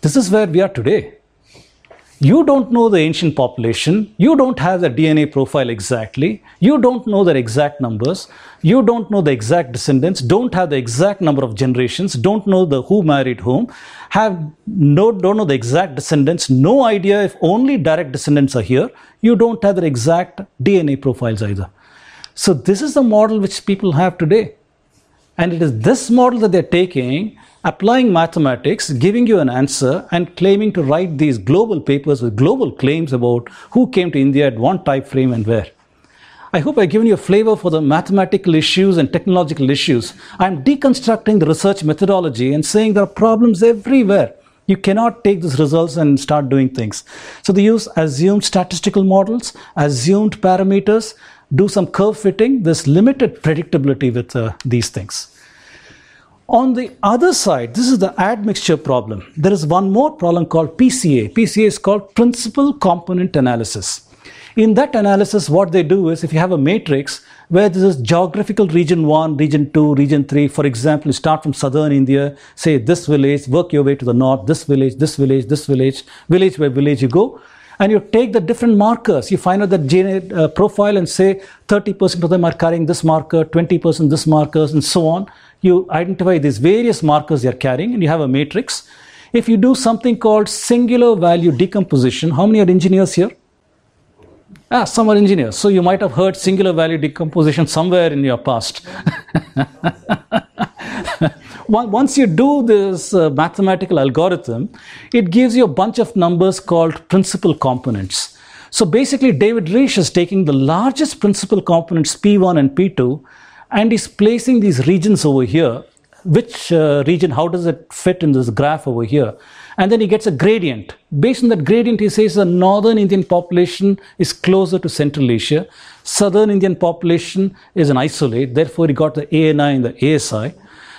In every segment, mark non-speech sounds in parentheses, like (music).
This is where we are today. You don't know the ancient population. You don't have the DNA profile exactly. You don't know their exact numbers. You don't know the exact descendants. Don't have the exact number of generations. Don't know the who married whom. Have no don't know the exact descendants. No idea if only direct descendants are here. You don't have their exact DNA profiles either. So this is the model which people have today. And it is this model that they're taking, applying mathematics, giving you an answer, and claiming to write these global papers with global claims about who came to India at one time frame and where. I hope I've given you a flavor for the mathematical issues and technological issues. I'm deconstructing the research methodology and saying there are problems everywhere. You cannot take these results and start doing things. So they use assumed statistical models, assumed parameters, do some curve fitting. There's limited predictability with uh, these things. On the other side, this is the admixture problem. There is one more problem called PCA. PCA is called principal component analysis. In that analysis, what they do is if you have a matrix where this is geographical region 1, region 2, region 3, for example, you start from southern India, say this village, work your way to the north, this village, this village, this village, village by village you go, and you take the different markers. You find out the DNA uh, profile and say 30% of them are carrying this marker, 20% this markers, and so on. You identify these various markers they are carrying, and you have a matrix. If you do something called singular value decomposition, how many are engineers here? Ah, some are engineers. So you might have heard singular value decomposition somewhere in your past. (laughs) Once you do this uh, mathematical algorithm, it gives you a bunch of numbers called principal components. So basically, David Reich is taking the largest principal components P1 and P2 and is placing these regions over here. Which uh, region, how does it fit in this graph over here? And then he gets a gradient. Based on that gradient, he says the northern Indian population is closer to Central Asia. Southern Indian population is an isolate. Therefore, he got the ANI and the ASI.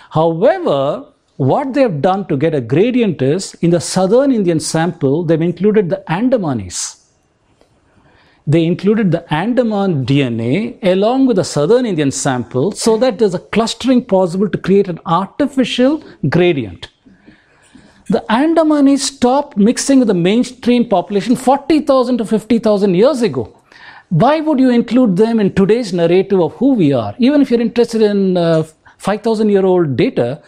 However, what they have done to get a gradient is in the southern Indian sample, they've included the Andamanis. They included the Andaman DNA along with the southern Indian sample so that there's a clustering possible to create an artificial gradient. The Andamanis stopped mixing with the mainstream population 40,000 to 50,000 years ago. Why would you include them in today's narrative of who we are? Even if you're interested in uh, 5,000 year old data,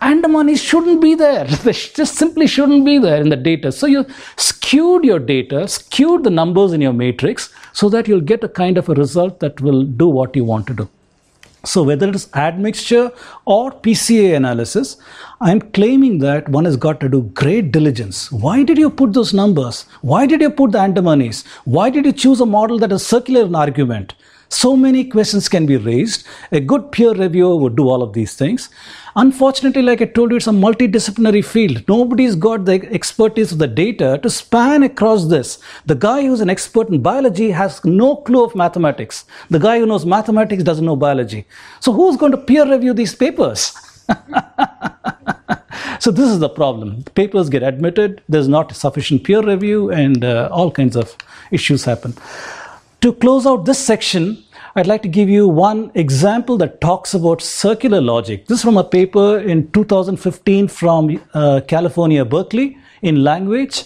Andamanis shouldn't be there. (laughs) They just simply shouldn't be there in the data. So you skewed your data, skewed the numbers in your matrix so that you'll get a kind of a result that will do what you want to do. So whether it is admixture or PCA analysis, I'm claiming that one has got to do great diligence. Why did you put those numbers? Why did you put the Andamanis? Why did you choose a model that is circular in argument? So many questions can be raised. A good peer reviewer would do all of these things. Unfortunately, like I told you, it's a multidisciplinary field. Nobody's got the expertise of the data to span across this. The guy who's an expert in biology has no clue of mathematics. The guy who knows mathematics doesn't know biology. So who's going to peer review these papers? (laughs) so this is the problem. Papers get admitted, there's not sufficient peer review, and uh, all kinds of issues happen. To close out this section, I'd like to give you one example that talks about circular logic. This is from a paper in 2015 from uh, California, Berkeley, in language.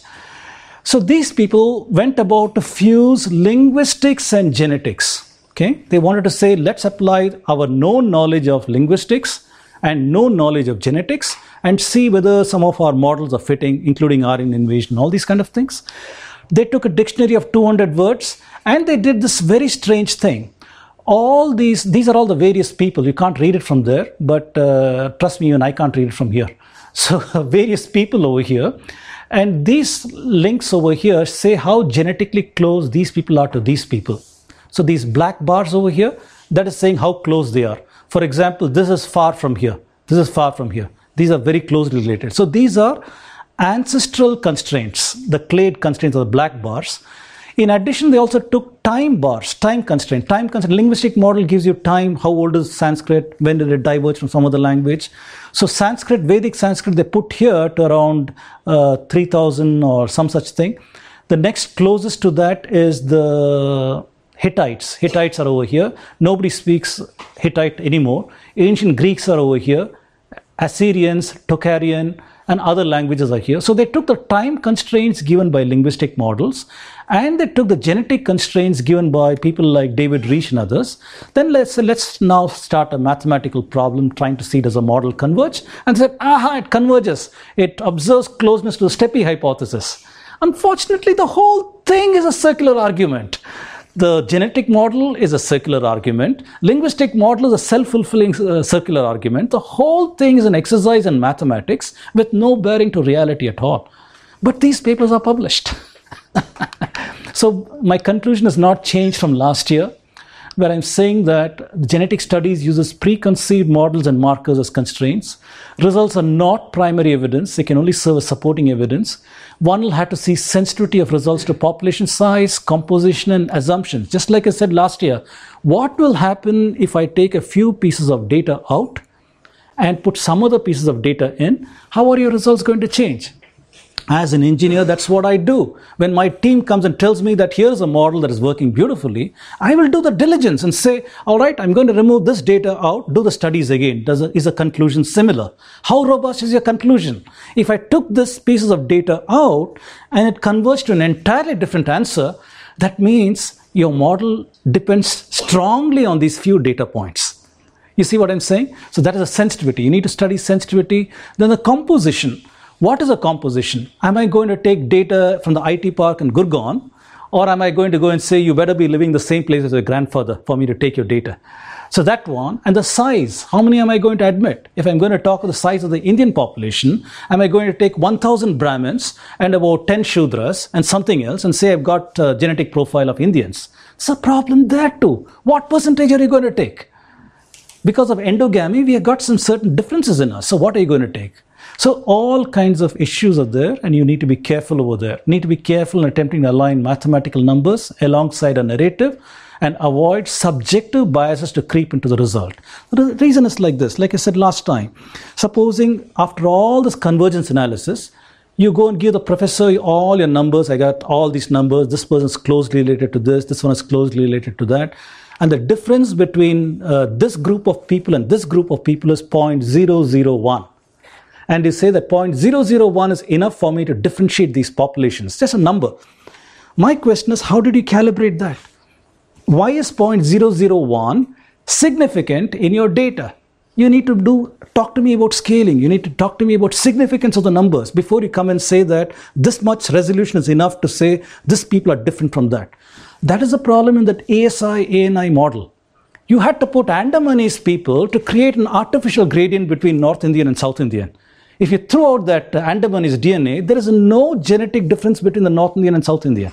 So these people went about to fuse linguistics and genetics. Okay, they wanted to say, let's apply our known knowledge of linguistics and known knowledge of genetics and see whether some of our models are fitting, including Aryan invasion, all these kind of things. They took a dictionary of 200 words and they did this very strange thing. All these, these are all the various people. You can't read it from there, but uh, trust me, even I can't read it from here. (laughs) So, various people over here. And these links over here say how genetically close these people are to these people. So, these black bars over here, that is saying how close they are. For example, this is far from here. This is far from here. These are very closely related. So, these are ancestral constraints, the clade constraints of the black bars. In addition, they also took time bars, time constraint. Time constraint, linguistic model gives you time, how old is Sanskrit, when did it diverge from some other language. So Sanskrit, Vedic Sanskrit, they put here to around uh, 3000 or some such thing. The next closest to that is the Hittites. Hittites are over here. Nobody speaks Hittite anymore. Ancient Greeks are over here. Assyrians, Tocharian, and other languages are here. So they took the time constraints given by linguistic models and they took the genetic constraints given by people like David Reich and others. Then let's, let's now start a mathematical problem trying to see does a model converge and said, aha, it converges. It observes closeness to the Steppe hypothesis. Unfortunately, the whole thing is a circular argument. The genetic model is a circular argument. Linguistic model is a self-fulfilling uh, circular argument. The whole thing is an exercise in mathematics with no bearing to reality at all. But these papers are published. (laughs) so my conclusion has not changed from last year where I'm saying that genetic studies uses preconceived models and markers as constraints. Results are not primary evidence, they can only serve as supporting evidence. One will have to see sensitivity of results to population size, composition, and assumptions. Just like I said last year, what will happen if I take a few pieces of data out and put some other pieces of data in? How are your results going to change? As an engineer, that's what I do. When my team comes and tells me that here's a model that is working beautifully, I will do the diligence and say, all right, I'm going to remove this data out, do the studies again. Does a, is a conclusion similar? How robust is your conclusion? If I took this pieces of data out and it converts to an entirely different answer, that means your model depends strongly on these few data points. You see what I'm saying? So that is a sensitivity. You need to study sensitivity. Then the composition. What is a composition? Am I going to take data from the IT park in Gurgaon? Or am I going to go and say, you better be living the same place as your grandfather for me to take your data? So that one, and the size, how many am I going to admit? If I'm going to talk of the size of the Indian population, am I going to take 1,000 Brahmins and about 10 Shudras and something else and say I've got a genetic profile of Indians? It's a problem there too. What percentage are you going to take? Because of endogamy, we have got some certain differences in us. So what are you going to take? So all kinds of issues are there and you need to be careful over there. You need to be careful in attempting to align mathematical numbers alongside a narrative and avoid subjective biases to creep into the result. The reason is like this, like I said last time, supposing after all this convergence analysis, you go and give the professor all your numbers. I got all these numbers. This person is closely related to this. This one is closely related to that. And the difference between uh, this group of people and this group of people is 0.001 and you say that 0.001 is enough for me to differentiate these populations. Just a number. My question is, how did you calibrate that? Why is 0.001 significant in your data? You need to do talk to me about scaling. You need to talk to me about significance of the numbers before you come and say that this much resolution is enough to say this people are different from that. That is a problem in that ASI ANI model. You had to put Andamanese people to create an artificial gradient between North Indian and South Indian. If you throw out that Andamanese DNA, there is no genetic difference between the North Indian and South Indian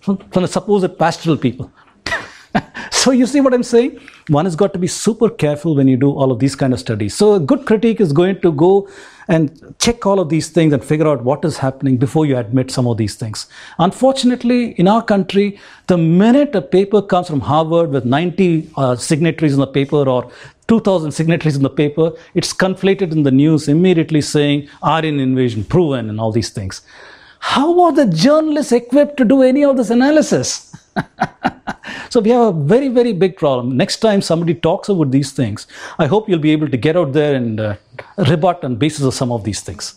from, from the supposed pastoral people. (laughs) so you see what I'm saying? One has got to be super careful when you do all of these kind of studies. So a good critique is going to go and check all of these things and figure out what is happening before you admit some of these things. Unfortunately, in our country, the minute a paper comes from Harvard with 90 uh, signatories in the paper or 2000 signatories in the paper, it's conflated in the news immediately saying Aryan invasion proven and all these things. How are the journalists equipped to do any of this analysis? (laughs) so we have a very, very big problem. Next time somebody talks about these things, I hope you'll be able to get out there and uh, rebut on basis of some of these things.